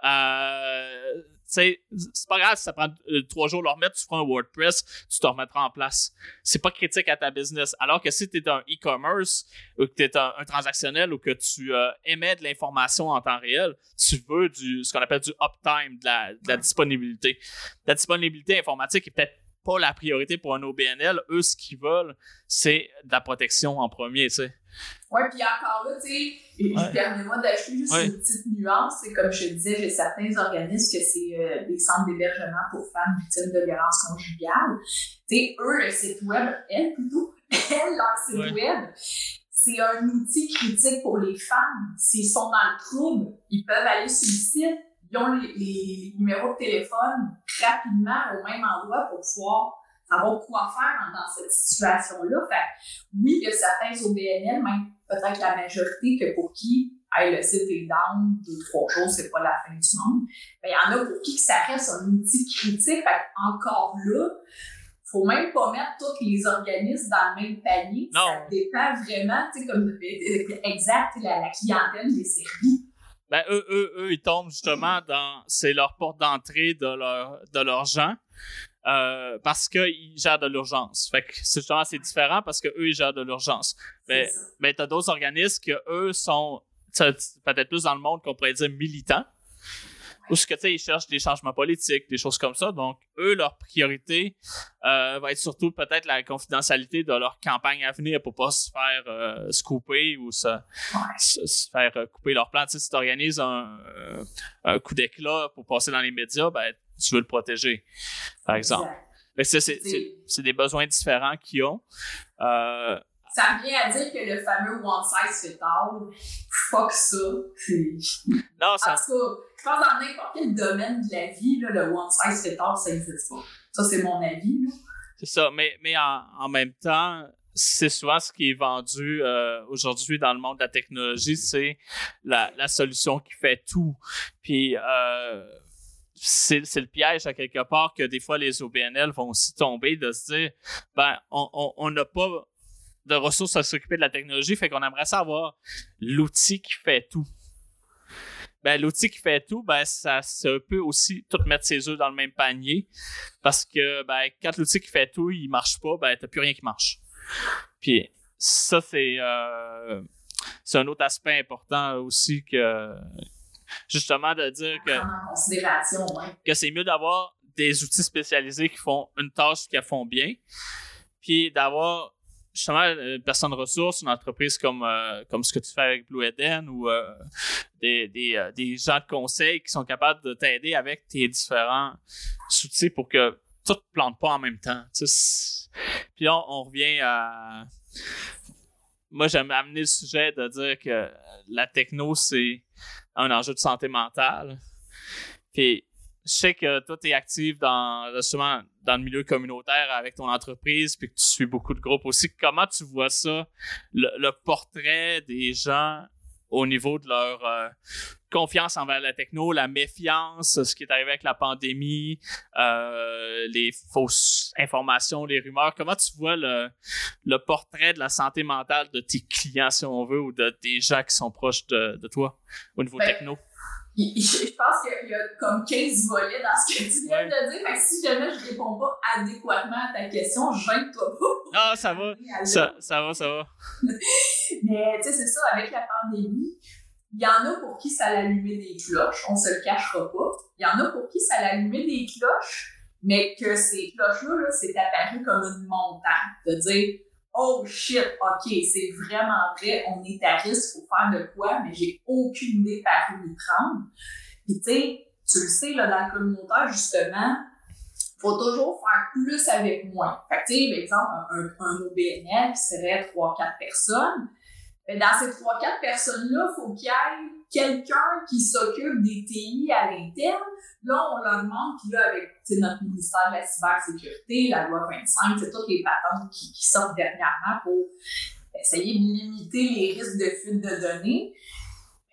euh, c'est pas grave si ça prend euh, trois jours de le remettre, tu feras un WordPress, tu te remettras en place. C'est pas critique à ta business. Alors que si tu es un e-commerce ou que tu es un, transactionnel ou que tu euh, émets de l'information en temps réel, tu veux du ce qu'on appelle du uptime, de la, de la disponibilité. La disponibilité informatique est peut-être pas la priorité pour un OBNL. Eux, ce qu'ils veulent, c'est de la protection en premier, tu sais. Oui, puis encore là, tu sais, permets-moi d'ajouter juste une petite nuance. C'est comme je te disais, j'ai certains organismes que c'est euh, des centres d'hébergement pour femmes victimes de violences conjugales. Tu sais, eux, le site web, elles plutôt, [LAUGHS] elles, leur site web, c'est un outil critique pour les femmes. S'ils sont dans le trouble, ils peuvent aller sur le site, ils ont les, numéros de téléphone rapidement au même endroit pour pouvoir savoir quoi faire dans, cette situation-là. Fait oui, il y a certains OBNL, même peut-être la majorité, que pour qui le site est down, deux, trois jours, c'est pas la fin du monde. Mais il y en a pour qui ça reste un outil critique. Fait encore là, faut même pas mettre tous les organismes dans le même panier. Non. Ça dépend vraiment, tu sais, comme exact, la, la clientèle des services. Ben, eux, eux, eux, ils tombent justement dans. C'est leur porte d'entrée de, leur, de leurs gens. Euh, parce qu'ils gèrent de l'urgence. Fait que c'est justement c'est différent parce que eux ils gèrent de l'urgence. Mais mais t'as d'autres organismes que eux sont peut-être plus dans le monde qu'on pourrait dire militants. Ou ce que tu sais, ils cherchent des changements politiques, des choses comme ça. Donc, eux, leur priorité euh, va être surtout peut-être la confidentialité de leur campagne à venir pour pas se faire euh, scooper ou se, faire euh, couper leur plan. Tu sais, si tu organises un, un coup d'éclat pour passer dans les médias, ben, tu veux le protéger, par exemple. C'est des besoins différents qu'ils ont. Euh, ça vient à dire que le fameux one size fit all, fuck ça. Non, ça. En tout cas, je dans n'importe quel domaine de la vie, le one size fit all, ça n'existe pas. Ça, c'est mon avis. C'est ça, mais, mais en, en même temps, c'est souvent ce qui est vendu euh, aujourd'hui dans le monde de la technologie, c'est la, la, solution qui fait tout. Puis euh, c'est, le piège à quelque part que des fois les OBNL vont aussi tomber de se dire ben on n'a pas de ressources à s'occuper de la technologie, fait qu'on aimerait savoir l'outil qui fait tout. Ben, l'outil qui fait tout, ben, ça, peut aussi tout mettre ses œufs dans le même panier. Parce que, ben, quand l'outil qui fait tout, il marche pas, ben, t'as plus rien qui marche. Puis, ça, c'est, euh, un autre aspect important aussi que, justement, de dire que, que c'est mieux d'avoir des outils spécialisés qui font une tâche qu'elles font bien, puis d'avoir justement euh, une personne ressource, une entreprise comme, euh, comme ce que tu fais avec Blue Eden ou euh, des, des, des, gens de conseil qui sont capables de t'aider avec tes différents outils pour que tout ne plante pas en même temps. Puis là, on, revient à. Moi, j'aime amener le sujet de dire que la techno, c'est un enjeu de santé mentale. Puis je sais que toi, tu es actif dans, justement, dans le milieu communautaire avec ton entreprise, puis que tu suis beaucoup de groupes aussi. Comment tu vois ça, le, portrait des gens au niveau de leur euh, confiance envers la techno, la méfiance, ce qui est arrivé avec la pandémie, euh, les fausses informations, les rumeurs? Comment tu vois le, le, portrait de la santé mentale de tes clients, si on veut, ou de des gens qui sont proches de, toi au niveau ben, techno? Je pense qu'il y a comme 15 volets dans ce que tu viens de dire. Fait que si jamais je réponds pas adéquatement à ta question, gêne-toi pas. Ah, ça va. [LAUGHS] Ça, ça va, ça va. Mais tu sais, c'est ça, avec la pandémie, il y en a pour qui ça allumé des cloches, on se le cachera pas. Il y en a pour qui ça allumé des cloches, mais que ces cloches-là, -là, c'est apparu comme une montagne. De dire, oh shit, ok, c'est vraiment vrai, on est à risque, faut faire de quoi, mais j'ai aucune idée par où y prendre. Puis tu sais, tu le sais, là, dans le communautaire, justement, faut toujours faire plus avec moins. Fait que tu sais, par exemple, un, un OBNL qui serait 3-4 personnes, mais dans ces 3-4 personnes-là, faut qu'il y ait quelqu'un qui s'occupe des TI à l'interne. Là, on leur demande, puis là, avec notre ministère de la cybersécurité, la loi 25, c'est toutes les patentes qui, sortent dernièrement pour essayer de limiter les risques de fuite de données.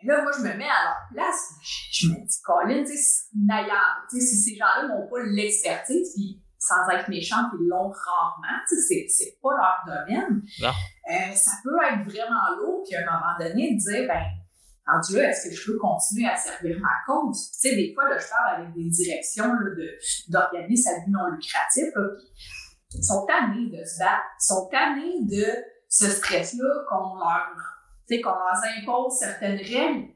Là, moi, je me mets à leur place. Je, me dis, Colin, tu sais, si ces gens-là n'ont pas l'expertise, puis sans être méchant, ils l'ont rarement, c'est, c'est pas leur domaine. Euh, ça peut être vraiment lourd, puis à un moment donné, de dire, ben, en Dieu, est-ce que je peux continuer à servir ma cause? Tu sais, des fois, là, je parle avec des directions de, d'organismes à but non lucratif, ils sont tannés de se battre, sont tannés de ce stress-là qu'on leur, qu'on leur impose certaines règles.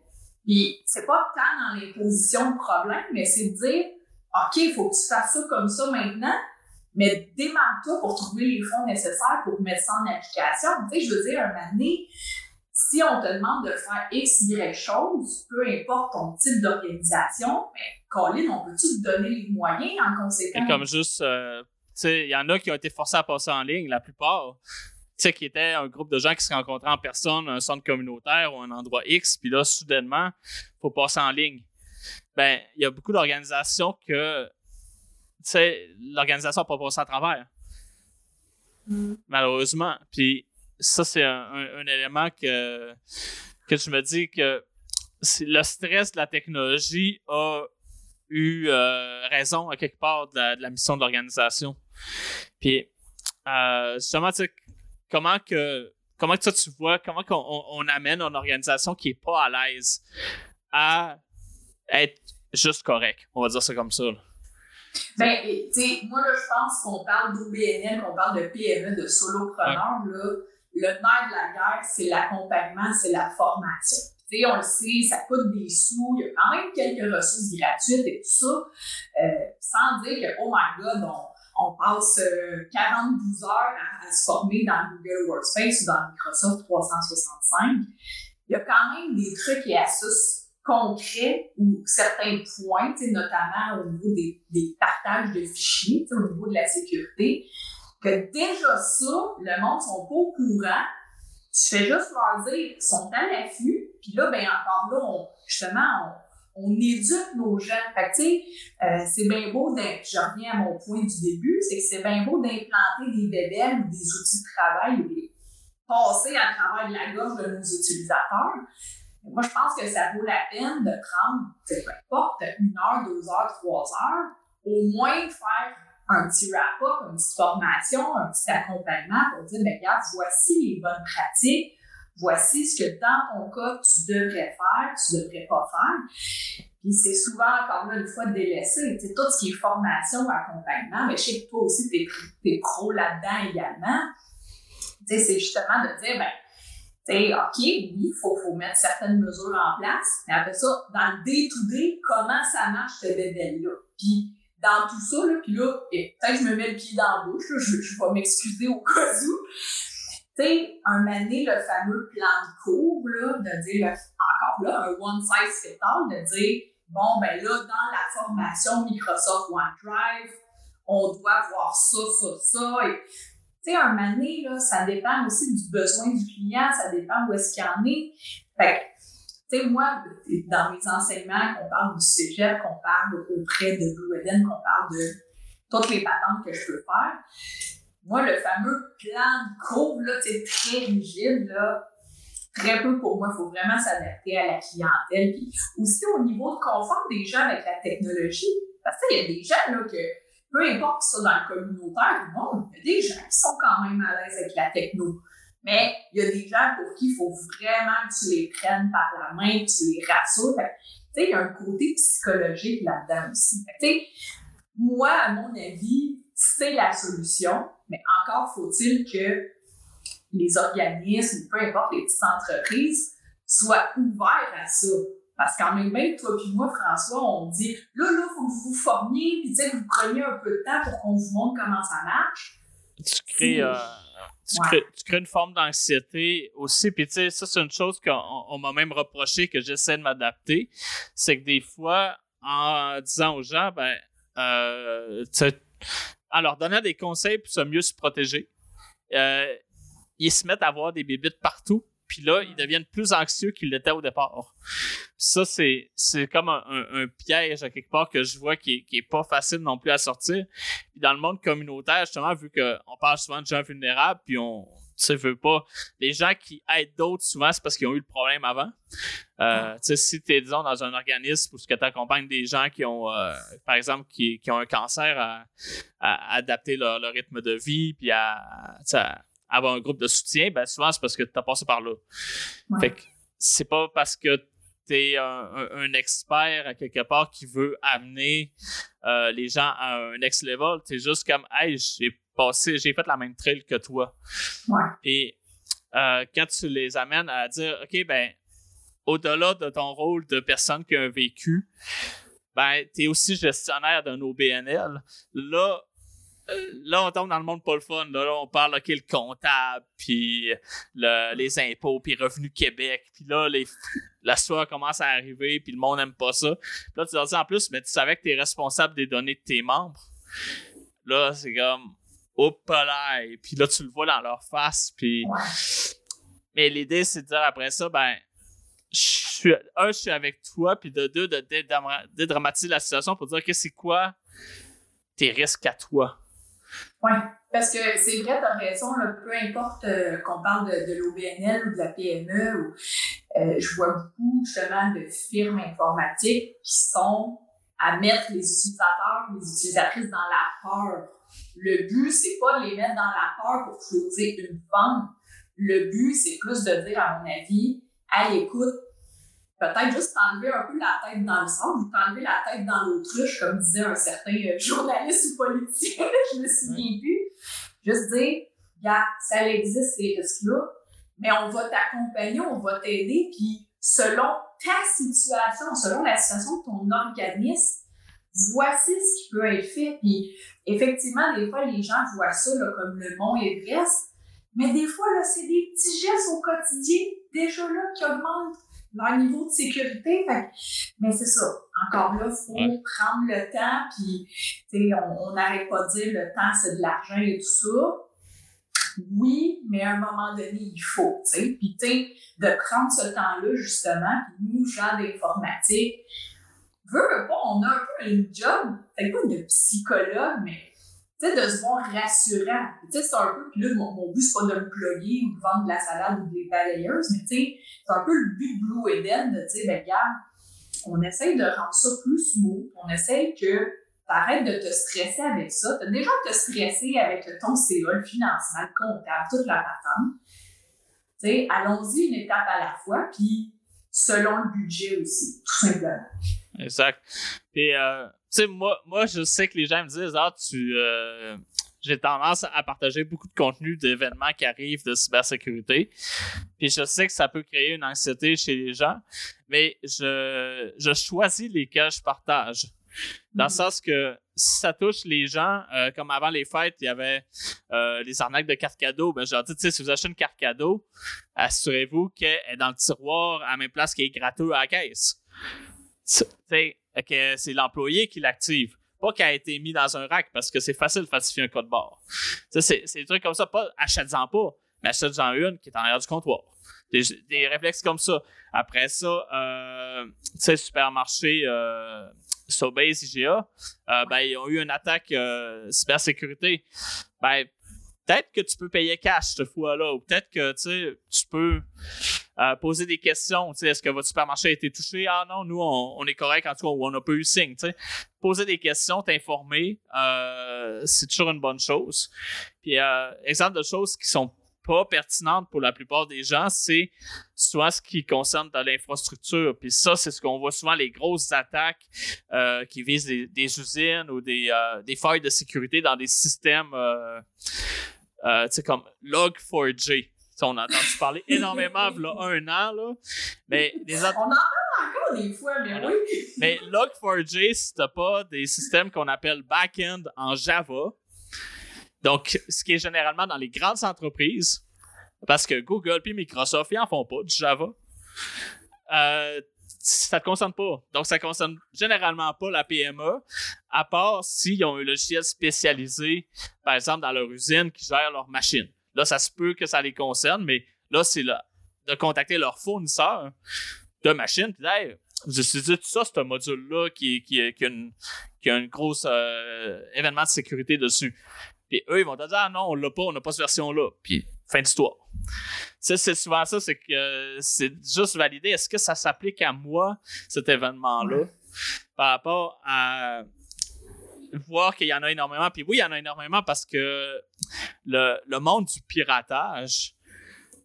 Puis, c'est pas tant dans l'imposition de problème, mais c'est de dire, OK, il faut que tu fasses ça comme ça maintenant, mais démarre-toi pour trouver les fonds nécessaires pour mettre ça en application. Tu sais, je veux dire, un donné, si on te demande de faire X, Y chose, peu importe ton type d'organisation, mais Colin, on peut-tu te donner les moyens en conséquence? comme juste, euh, tu sais, il y en a qui ont été forcés à passer en ligne, la plupart. sais, qui était un groupe de gens qui se rencontraient en personne, un centre communautaire ou un endroit X, puis là, soudainement, il faut passer en ligne. Ben, il y a beaucoup d'organisations que, tu sais, l'organisation n'a pas passé à travers. Mm. Malheureusement. Puis ça, c'est un, élément que, que je me dis que le stress de la technologie a eu euh, raison à quelque part de la, mission de l'organisation. Puis, euh, justement, comment que comment que tu vois, comment qu'on on, amène une organisation qui est pas à l'aise à être juste correct, on va dire ça comme ça. Ben, tu sais, moi, là, je pense qu'on parle d'OBNL, qu'on parle de PME, de solopreneurs, là. Le nerf de la guerre, c'est l'accompagnement, c'est la formation. Tu sais, on le sait, ça coûte des sous, il y a quand même quelques ressources gratuites et tout ça, euh, sans dire que, oh my god, on, on passe 42 euh, heures à, se former dans Google Workspace ou dans Microsoft 365. Il y a quand même des trucs et astuces concrets ou certains points, notamment au niveau des, des partages de fichiers, au niveau de la sécurité, que déjà ça, le monde sont pas au courant. Tu fais juste leur dire qu'ils sont à l'affût, puis là, ben encore là, justement, on, éduque nos gens. Fait tu sais, euh, c'est bien beau, je reviens à mon point du début, c'est que c'est bien beau d'implanter des bébés ou des outils de travail ou les passer à travers la gorge de nos utilisateurs. Moi, je pense que ça vaut la peine de prendre, peu importe, une heure, deux heures, trois heures, au moins faire un petit wrap-up, une petite formation, un petit accompagnement pour dire, mais ben, regarde, voici les bonnes pratiques, voici ce que dans ton cas, tu devrais faire, tu devrais pas faire. Puis c'est souvent, encore là, une fois délaissé. Tu sais, tout ce qui est formation, accompagnement, mais je sais que toi aussi, tu es, pro là-dedans également. Tu sais, c'est justement de dire, ben, OK, oui, il faut, faut, mettre certaines mesures en place, mais après ça, dans le day-to-day, comment ça marche ce bébé-là? Puis, dans tout ça, là, puis là, peut-être que je me mets le pied dans la bouche, je, je vais m'excuser au cas où. Tu sais, un année, le fameux plan de cours, là, de dire, encore là, un one size fit all, de dire, bon, ben là, dans la formation Microsoft OneDrive, on doit voir ça, ça, ça. Tu sais, un année, là, ça dépend aussi du besoin du client, ça dépend où est-ce qu'il en est. Fait tu sais, moi, dans mes enseignements, qu'on parle du cégep, qu'on parle auprès de Blue Eden, qu'on parle de toutes les patentes que je peux faire, moi, le fameux plan de cours, là, c'est très rigide, là, très peu pour moi. Il faut vraiment s'adapter à la clientèle. Puis aussi au niveau de confort des gens avec la technologie. Parce qu'il y a des gens, là, que peu importe ça dans le communautaire du monde, il y a des gens qui sont quand même à l'aise avec la techno. Mais il y a des gens pour qui il faut vraiment que tu les prennes par la main, que tu les rassures. Tu sais, il y a un côté psychologique là-dedans aussi. Tu sais, moi, à mon avis, c'est la solution, mais encore faut-il que les organismes, peu importe les petites entreprises, soient ouverts à ça. Parce qu'en même temps, toi puis moi, François, on dit là, là, faut que vous vous formiez, puis tu sais, vous preniez un peu de temps pour qu'on vous montre comment ça marche. Tu crées, euh, tu, crées, une forme d'anxiété aussi. Puis tu sais, ça, c'est une chose qu'on m'a même reproché que j'essaie de m'adapter. C'est que des fois, en disant aux gens, ben, euh, en leur donnant des conseils pour se mieux se protéger, euh, ils se mettent à avoir des bébites partout. Puis là, ils deviennent plus anxieux qu'ils l'étaient au départ. Ça, c'est, c'est comme un, piège à quelque part que je vois qui est, pas facile non plus à sortir. Puis dans le monde communautaire, justement, vu qu'on parle souvent de gens vulnérables, puis on ne veut pas. Les gens qui aident d'autres, souvent, c'est parce qu'ils ont eu le problème avant. Euh, tu sais, si tu es, disons, dans un organisme où tu accompagnes des gens qui ont, euh, par exemple, qui, qui, ont un cancer à, adapter leur, rythme de vie, puis à, à avoir un groupe de soutien, ben souvent c'est parce que tu as passé par là. Fait que c'est pas parce que tu es un, expert à quelque part qui veut amener euh, les gens à un next level. Tu es juste comme Hey, j'ai passé, j'ai fait la même trail que toi. Ouais. Et euh, quand tu les amènes à dire OK, ben au-delà de ton rôle de personne qui a un vécu, ben, tu es aussi gestionnaire d'un OBNL. Là, là, on tombe dans le monde pas le fun. Là, on parle, OK, le comptable, puis les impôts, puis Revenu Québec. Puis là, les, la soirée commence à arriver, puis le monde n'aime pas ça. Puis là, tu leur dis en plus, mais tu savais que tu es responsable des données de tes membres. Là, c'est comme, oh puis là tu le vois dans leur face, puis. Mais l'idée c'est de dire après ça, ben, je suis, un, je suis avec toi, puis de deux, de dédramatiser la situation pour dire que c'est quoi tes risques à toi. Oui, parce que c'est vrai, tu as raison, peu importe euh, qu'on parle de, l'OBNL ou de la PME, ou, euh, je vois beaucoup justement de firmes informatiques qui sont à mettre les utilisateurs, les utilisatrices dans la peur. Le but, c'est pas de les mettre dans la peur pour closer une vente. Le but, c'est plus de dire, à mon avis, hey, écoute, peut-être juste t'enlever un peu la tête dans le sable ou t'enlever la tête dans l'autruche, comme disait un certain euh, [LAUGHS] journaliste ou politicien, [LAUGHS] je me souviens plus. Juste dire, regarde, ça existe ces risques-là, mais on va t'accompagner, on va t'aider, puis selon ta situation, selon la situation de ton organisme, voici ce qui peut être fait. Puis effectivement, des fois, les gens voient ça comme le mont Everest, mais des fois, là, c'est des petits gestes au quotidien déjà là qui augmentent leur niveau de sécurité. mais c'est ça. Encore là, il faut prendre le temps, puis on n'arrête pas de dire le temps, c'est de l'argent et tout ça. Oui, mais à un moment donné, il faut, tu sais. Puis, tu de prendre ce temps-là, justement, puis nous, gens d'informatique, veut, pas, on a un peu une job, peut-être pas de psychologue, mais sais, de se voir rassurant. Tu sais, c'est un peu, puis là, mon, mon but, c'est pas de me plugger ou de vendre de la salade ou des balayeuses, mais tu sais, c'est un peu le but de Blue Eden de dire, ben, regarde, on essaye de rendre ça plus smooth, on essaye que t'arrêtes de te stresser avec ça. T'as déjà te stresser avec ton CA, le financement, le comptable, toute la patente. Tu sais, allons-y une étape à la fois, puis selon le budget aussi, tout simplement. Exact. Euh, sais, moi, moi, je sais que les gens me disent, ah, tu. Euh, j'ai tendance à partager beaucoup de contenu d'événements qui arrivent de cybersécurité. Puis je sais que ça peut créer une anxiété chez les gens, mais je, je choisis lesquels je partage. Dans le mm. sens que si ça touche les gens, euh, comme avant les fêtes, il y avait euh, les arnaques de cartes cadeaux. Ben, je leur dis, si vous achetez une carte cadeau, assurez-vous qu'elle est dans le tiroir à la même place qu'elle est gratuite à la caisse. C'est l'employé qui l'active. Pas qu'elle a été mis dans un rack parce que c'est facile de falsifier un code barre. C'est des trucs comme ça, pas achète-en pas, mais achète-en une qui est en arrière du comptoir. Des, réflexes comme ça. Après ça, euh, tu sais, supermarché, euh, Sobase, IGA, euh, ben, ils ont eu une attaque euh, cybersécurité. Ben, peut-être que tu peux payer cash cette fois-là, ou peut-être que tu peux euh, poser des questions. Est-ce que votre supermarché a été touché? Ah non, nous, on, est correct, en tout cas, on n'a pas eu signe. Poser des questions, t'informer, euh, c'est toujours une bonne chose. Puis, euh, exemple de choses qui sont pas pertinentes pour la plupart des gens, c'est souvent ce qui concerne l'infrastructure. Puis ça, c'est ce qu'on voit souvent, les grosses attaques qui visent des, usines ou des, des failles de sécurité dans des systèmes comme Log4j on a entendu parler [LAUGHS] énormément a un an, là. Mais On en parle encore des fois, mais oui. mais Log4j, si t'as pas des systèmes qu'on appelle back-end en Java, donc ce qui est généralement dans les grandes entreprises, parce que Google puis Microsoft, ils en font pas du Java. Euh, ça te concerne pas. Donc, ça concerne généralement pas la PME, à part s'ils ont un logiciel spécialisé, par exemple, dans leur usine qui gère leur machine. Là, ça se peut que ça les concerne, mais là, c'est de contacter leur fournisseur de machines, puis hey, vous utilisez tout ça, ce module-là qui, qui, qui, a une, qui a un gros euh, événement de sécurité dessus. Puis eux, ils vont te dire, ah non, on l'a pas, on n'a pas cette version-là. Puis fin d'histoire. c'est souvent ça, c'est que c'est juste valider, est-ce que ça s'applique à moi, cet événement-là, par rapport à voir qu'il y en a énormément. Puis oui, il y en a énormément parce que le, le monde du piratage,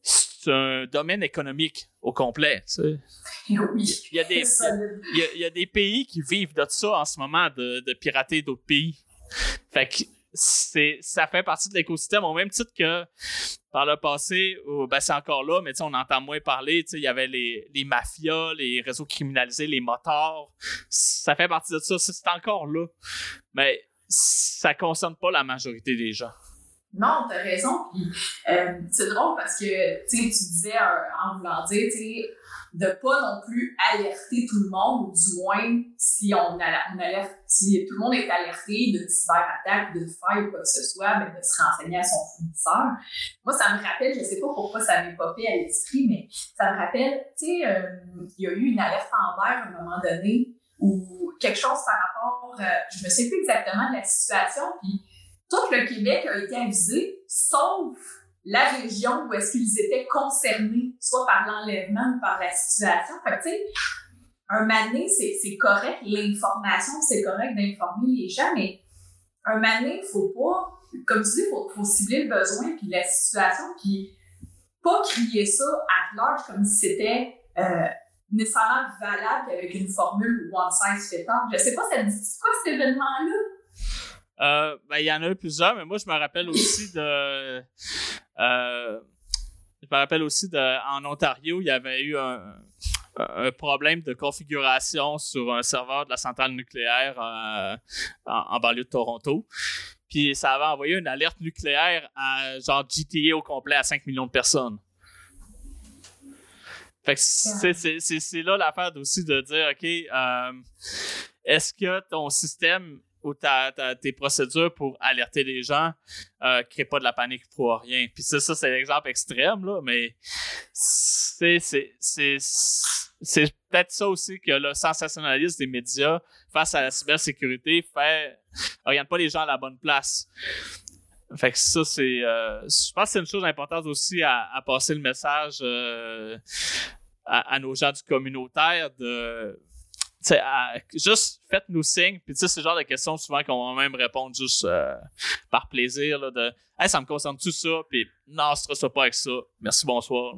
c'est un domaine économique au complet. Tu sais. Oui, il, y a des, il, y a, des pays qui vivent de ça en ce moment, de, de pirater d'autres pays. Fait que c'est ça fait partie de l'écosystème. Au même titre que par le passé ben c'est encore là mais on entend moins parler il y avait les, les mafias les réseaux criminalisés les motards. Ça fait partie de ça. C'est encore là. Mais ça concerne pas la majorité des gens Non, t'as raison. Euh, c'est drôle parce que tu disais en voulant dire, tu de pas non plus alerter tout le monde, ou du moins si on, alerte, si tout le monde est alerté d'une cyberattaque, d'une faille ou quoi que ce soit, ben, de se renseigner à son fournisseur. Moi, ça me rappelle, je sais pas pourquoi ça m'est popé à l'esprit, mais ça me rappelle, tu sais, euh, il y a eu une alerte en à un moment donné ou quelque chose par rapport, euh, je ne sais plus exactement de la situation, puis tout le Québec a été avisé, sauf la région où est-ce qu'ils étaient concernés, soit par l'enlèvement ou par la situation. Fait tu sais, un mané, c'est correct, l'information, c'est correct d'informer les gens, mais un mané, il faut pas, comme tu dis, il faut, cibler le besoin puis la situation, puis pas crier ça à large comme si c'était euh, nécessairement valable avec une formule one size fit all. Je sais pas, ça quoi cet événement-là? Euh, ben, il y en a eu plusieurs, mais moi, je me rappelle aussi de. Euh, je me rappelle aussi de. En Ontario, il y avait eu un, un problème de configuration sur un serveur de la centrale nucléaire euh, en, banlieue de Toronto. Puis ça avait envoyé une alerte nucléaire à genre GTA au complet à 5 millions de personnes. Fait que c'est là l'affaire aussi de dire, OK, est-ce que ton système ou tes procédures pour alerter les gens euh, créent pas de la panique pour rien? Puis ça, ça c'est l'exemple extrême, là, mais c'est peut-être ça aussi que le sensationnalisme des médias face à la cybersécurité fait oriente pas les gens à la bonne place. Fait que ça, c'est. Euh, je pense que c'est une chose importante aussi à, passer le message euh, à, nos gens du communautaire de. Juste faites-nous signe. Puis, c'est le genre de questions souvent qu'on va même répondre juste euh, par plaisir. Là, de Hey, ça me concerne tout ça? Puis, non, ce sera pas avec ça. Merci, bonsoir.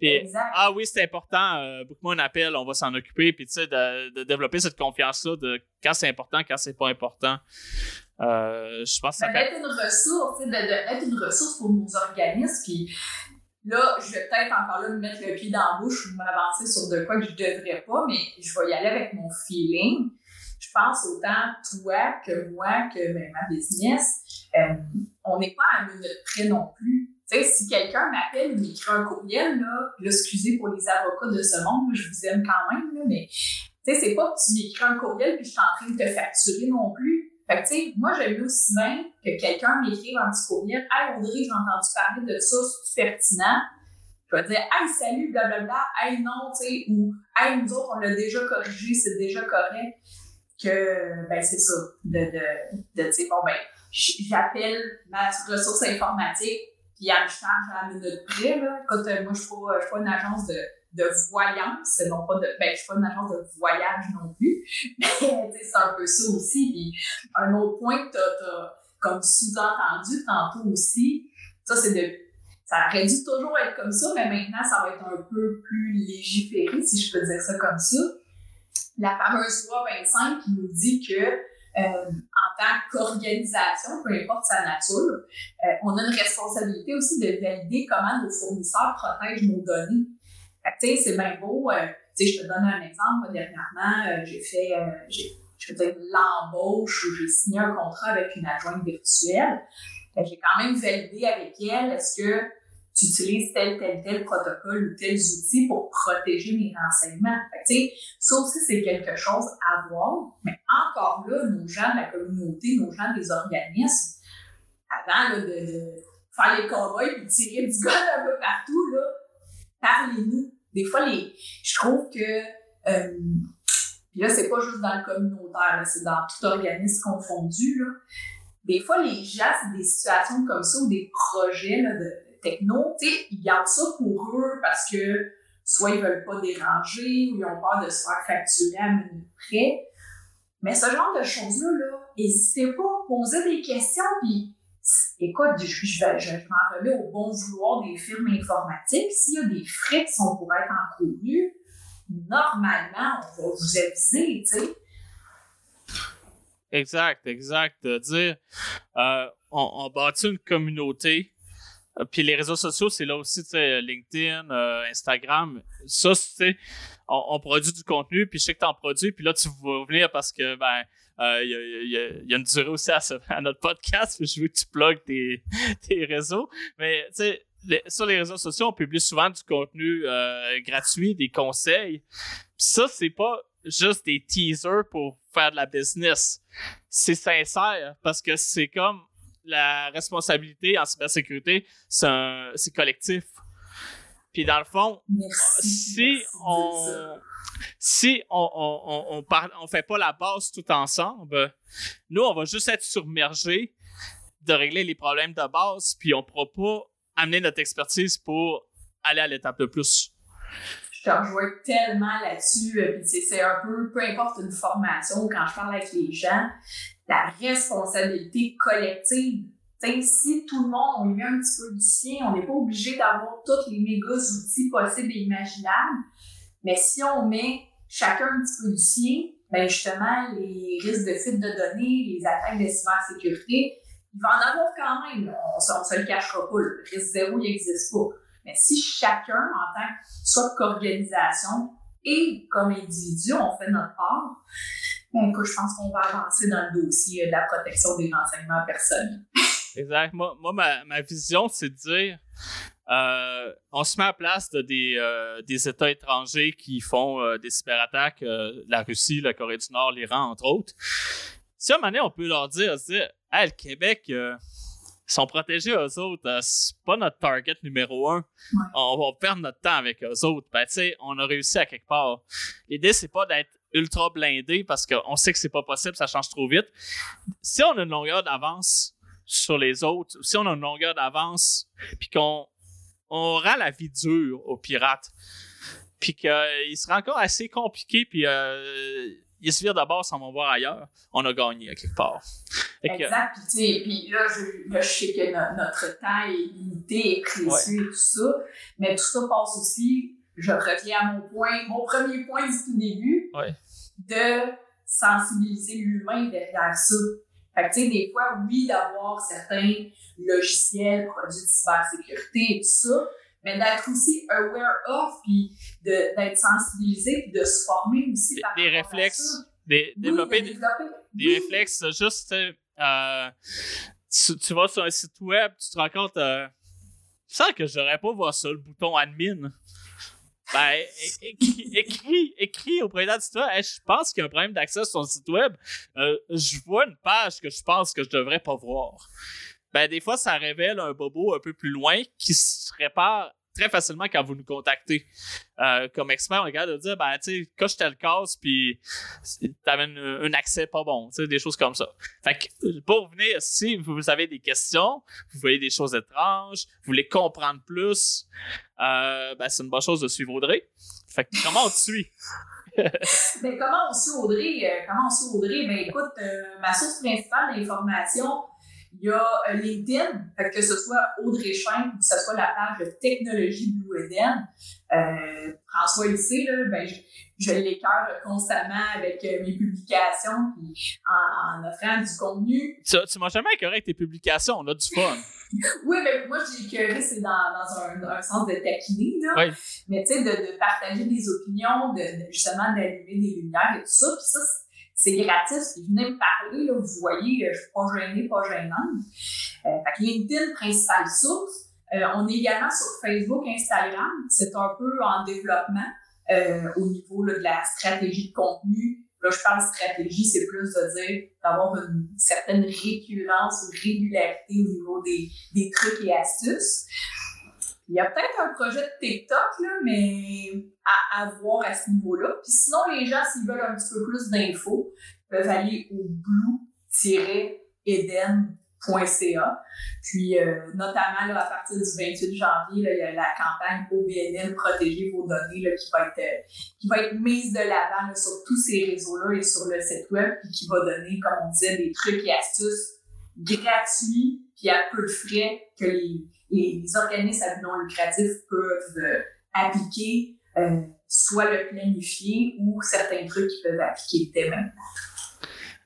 Puis, ah oui, c'est important. Euh, Beaucoup un appel, on va s'en occuper. Puis, tu sais, de, de, développer cette confiance-là de quand c'est important, quand c'est pas important. Euh, je pense que ça fait... Être une ressource, de, de, être une ressource pour nos organismes. Puis là, je vais peut-être encore là me mettre le pied dans la bouche ou m'avancer sur de quoi que je devrais pas, mais je vais y aller avec mon feeling. Je pense autant toi que moi que ma business, euh, on n'est pas à minute près non plus. Si quelqu'un m'appelle ou m'écrit un courriel, là, excusez pour les avocats de ce monde, je vous aime quand même, là, mais tu sais, c'est pas que tu m'écris un courriel puis je suis en train de te facturer non plus fait que, tu sais, moi, j'aime aussi bien que quelqu'un m'écrive un petit courriel. Hey, Audrey, j'ai entendu parler de ça, c'est pertinent. Je vais dire, hey, salut, blablabla. Hey, non, tu sais, ou hey, nous autres, on l'a déjà corrigé, c'est déjà correct. Que, ben, c'est ça. De, de, de dire, bon, ben, j'appelle ma ressource informatique, puis elle me charge à la minute là. Quand, moi, je suis pas une agence de de voyance, non pas de, ben, suis pas une agence de voyage non plus, [LAUGHS] mais c'est un peu ça aussi. Puis un autre point que tu as, comme sous-entendu tantôt aussi, ça c'est de, ça aurait dû toujours être comme ça, mais maintenant ça va être un peu plus légiféré, si je peux dire ça comme ça. La fameuse loi 25 qui nous dit que euh, en tant qu'organisation, peu importe sa nature, euh, on a une responsabilité aussi de valider comment nos fournisseurs protègent nos données tu sais, c'est bien beau. Euh, tu sais, je te donne un exemple. Dernièrement, euh, j'ai fait, euh, je veux dire, l'embauche où j'ai signé un contrat avec une adjointe virtuelle. j'ai quand même validé avec elle, est-ce que tu utilises tel, tel, tel protocole ou tels outils pour protéger mes renseignements? tu sais, ça aussi, c'est quelque chose à voir. Mais encore là, nos gens de la communauté, nos gens des organismes, avant de, faire les combats et tirer du gun un peu partout, là, parlez-nous. Des fois, les, je trouve que, euh, là, c'est pas juste dans le communautaire, c'est dans tout organisme confondu, là. Des fois, les gens, c'est des situations comme ça ou des projets de techno, ils gardent ça pour eux parce que soit ils veulent pas déranger ou ils ont peur de se faire facturer à minute près. Mais ce genre de choses-là, là, n'hésitez pas à poser des questions, puis écoute, je, je, m'en remets au bon vouloir des firmes informatiques. S'il y a des frais qui sont pour être encourus, normalement, on va vous aviser, tu sais. Exact, exact. Dire, euh, on, on bâtit une communauté euh, puis les réseaux sociaux, c'est là aussi, tu sais, LinkedIn, euh, Instagram. Ça, tu sais, on, produit du contenu, puis je sais que tu en produis, puis là, tu vas venir parce que, ben, Il y, a une durée aussi à, notre podcast, je veux que tu plugues tes, [LAUGHS] tes réseaux. Mais tu sais, sur les réseaux sociaux, on publie souvent du contenu euh, gratuit, des conseils. Pis ça, c'est pas juste des teasers pour faire de la business. C'est sincère parce que c'est comme la responsabilité en cybersécurité, c'est collectif. Puis dans le fond, si on si on on, on, on fait pas la base tout ensemble, nous on va juste être submergés de régler les problèmes de base, puis on pourra pas amener notre expertise pour aller à l'étape de plus. Je te rejoins tellement là-dessus. Euh, c'est un peu, peu importe une formation, quand je parle avec les gens, la responsabilité collective. Si tout le monde, met un petit peu du sien, on n'est pas obligé d'avoir tous les méga outils possibles et imaginables. Mais si on met chacun un petit peu du sien, ben justement, les risques de fuite de données, les attaques de cybersécurité, il va en avoir quand même, on, ne se le cachera pas, le risque zéro, il n'existe pas. Mais si chacun, en tant que soit qu'organisation et comme individu, on fait notre part, je pense qu'on va avancer dans le dossier de la protection des renseignements personnels. [LAUGHS] Exact. Moi, ma, ma vision, c'est de dire euh, on se met à place de des, euh, des États étrangers qui font euh, des cyberattaques, la Russie, la Corée du Nord, l'Iran, entre autres. Si à un moment donné, on peut leur dire, dire le Québec, euh, sont protégés eux autres. Euh, c'est pas notre target numéro un. On va perdre notre temps avec eux autres. Ben, tu sais, on a réussi à quelque part. L'idée, c'est pas d'être ultra blindé parce qu'on sait que c'est pas possible, ça change trop vite. Si on a une longueur d'avance sur les autres, si on a une longueur d'avance, puis qu'on on rend la vie dure aux pirates, puis qu'il sera encore assez compliqué, puis euh, il se vire d'abord sans m'en voir ailleurs, on a gagné à quelque part. exact. Puis, là, je, sais que notre temps est limité et précieux et tout ça, mais tout ça passe aussi, je reviens à mon point, mon premier point du tout début, de sensibiliser l'humain derrière ça. Fait que, tu sais, des fois, oui, d'avoir certains logiciels, produits de cybersécurité et tout ça, mais d'être aussi aware of, puis d'être sensibilisé, puis de se former aussi. Par des réflexes, des, développer, des, réflexes, juste, euh, tu, tu, vas sur un site web, tu te rends compte, euh, sens que je n'aurais pas voir ça, le bouton admin. Ben, écris, écris, au président du web, je pense qu'il y a un problème d'accès sur ton site web. Euh, je vois une page que je pense que je devrais pas voir ben des fois, ça révèle un bobo un peu plus loin qui se répare très facilement quand vous nous contactez. Euh, comme expert, on regarde de dire, ben, tu sais, coche tel casse, puis t'avais un accès pas bon, tu sais, des choses comme ça. Fait que, pour venir, si vous avez des questions, vous voyez des choses étranges, vous voulez comprendre plus, euh, ben, c'est une bonne chose de suivre Audrey. Fait que, comment on te suit? [LAUGHS] ben, comment on suit Audrey? Euh, comment on suit Audrey? Ben, écoute, ma source principale d'information, il y a euh, LinkedIn, que ce soit Audrey Chain ou que ce soit la page de Technologie Blue Eden. Euh, François ici, là, ben, je, je l'écœure constamment avec euh, mes publications puis en, offrant du contenu. Tu, tu m'as jamais écœuré avec tes publications, on a du fun. [LAUGHS] oui, mais moi, j'ai écœuré, c'est dans, dans un, un, sens de taquiner, là. Oui. Mais tu sais, de, de, partager des opinions, de, justement d'allumer des lumières et tout ça. Puis ça, c'est gratis. venez me parler, là, vous voyez, je suis pas gênée, pas gênante. Euh, LinkedIn, principale source. Euh, on est également sur Facebook, Instagram. C'est un peu en développement euh, au niveau de la stratégie de contenu. Là, je parle stratégie, c'est plus de dire d'avoir une certaine récurrence ou régularité au niveau des, des trucs et astuces. Il y a peut-être un projet de TikTok, là, mais à, à voir à ce niveau-là. Puis sinon, les gens, s'ils veulent un petit peu plus d'infos, peuvent aller au blue-eden.ca. Puis, euh, notamment, là, à partir du 28 janvier, là, il y a la campagne OBNL Protéger vos données là, qui, va être, euh, qui va être mise de l'avant sur tous ces réseaux-là et sur le site web, puis qui va donner, comme on disait, des trucs et astuces gratuits, puis à peu de frais que les les, organismes à but non lucratif peuvent euh, appliquer, euh, soit le planifier ou certains trucs qu'ils peuvent appliquer dès maintenant.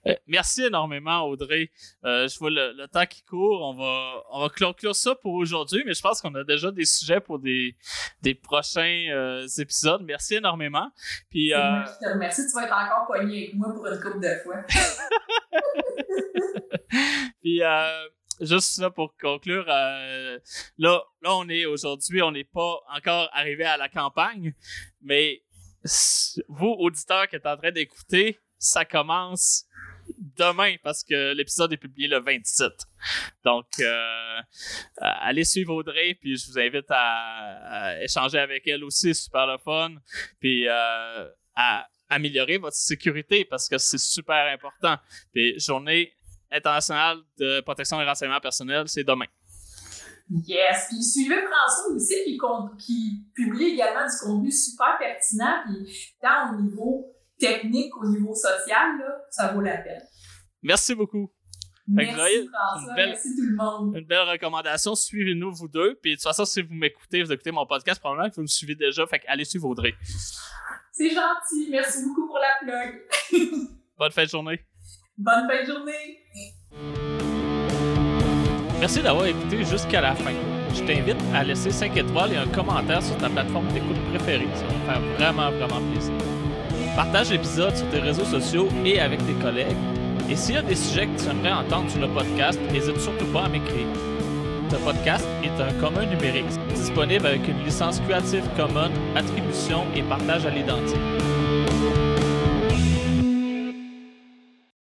Euh, merci énormément, Audrey. Euh, je vois le, temps qui court. On va, on va conclure ça pour aujourd'hui, mais je pense qu'on a déjà des sujets pour des, des prochains euh, épisodes. Merci énormément. Puis, moi qui te remercie. Tu vas être encore pogné avec moi pour une couple de fois. [LAUGHS] Puis, juste ça pour conclure, là, là, on est aujourd'hui, on n'est pas encore arrivé à la campagne, mais vous, auditeurs qui êtes en train d'écouter, ça commence demain parce que l'épisode est publié le 27. Donc, euh, euh, allez suivre Audrey, puis je vous invite à, échanger avec elle aussi, super le fun, puis euh, à améliorer votre sécurité parce que c'est super important. Puis, journée internationale de protection des renseignements personnels, c'est demain. Yes! Puis suivez François aussi qui, qui publie également du contenu super pertinent, puis tant au niveau technique, au niveau social, là, ça vaut la peine. Merci beaucoup. Merci François, merci tout le monde. Une belle recommandation, suivez-nous vous deux. Puis de toute façon, si vous m'écoutez, vous écoutez mon podcast, probablement que vous me suivez déjà, fait allez suivre Audrey. C'est gentil, merci beaucoup pour la plug. [LAUGHS] Bonne fin de journée. Bonne fin de journée. Merci d'avoir écouté jusqu'à la fin. Je t'invite à laisser 5 étoiles et un commentaire sur ta plateforme d'écoute préférée. Ça va me faire vraiment, vraiment plaisir. Partage l'épisode sur tes réseaux sociaux et avec tes collègues. Et s'il y a des sujets que tu aimerais entendre sur le podcast, n'hésite surtout pas à m'écrire. Ce podcast est un commun numérique, disponible avec une licence Creative Commons, attribution et partage à l'identique.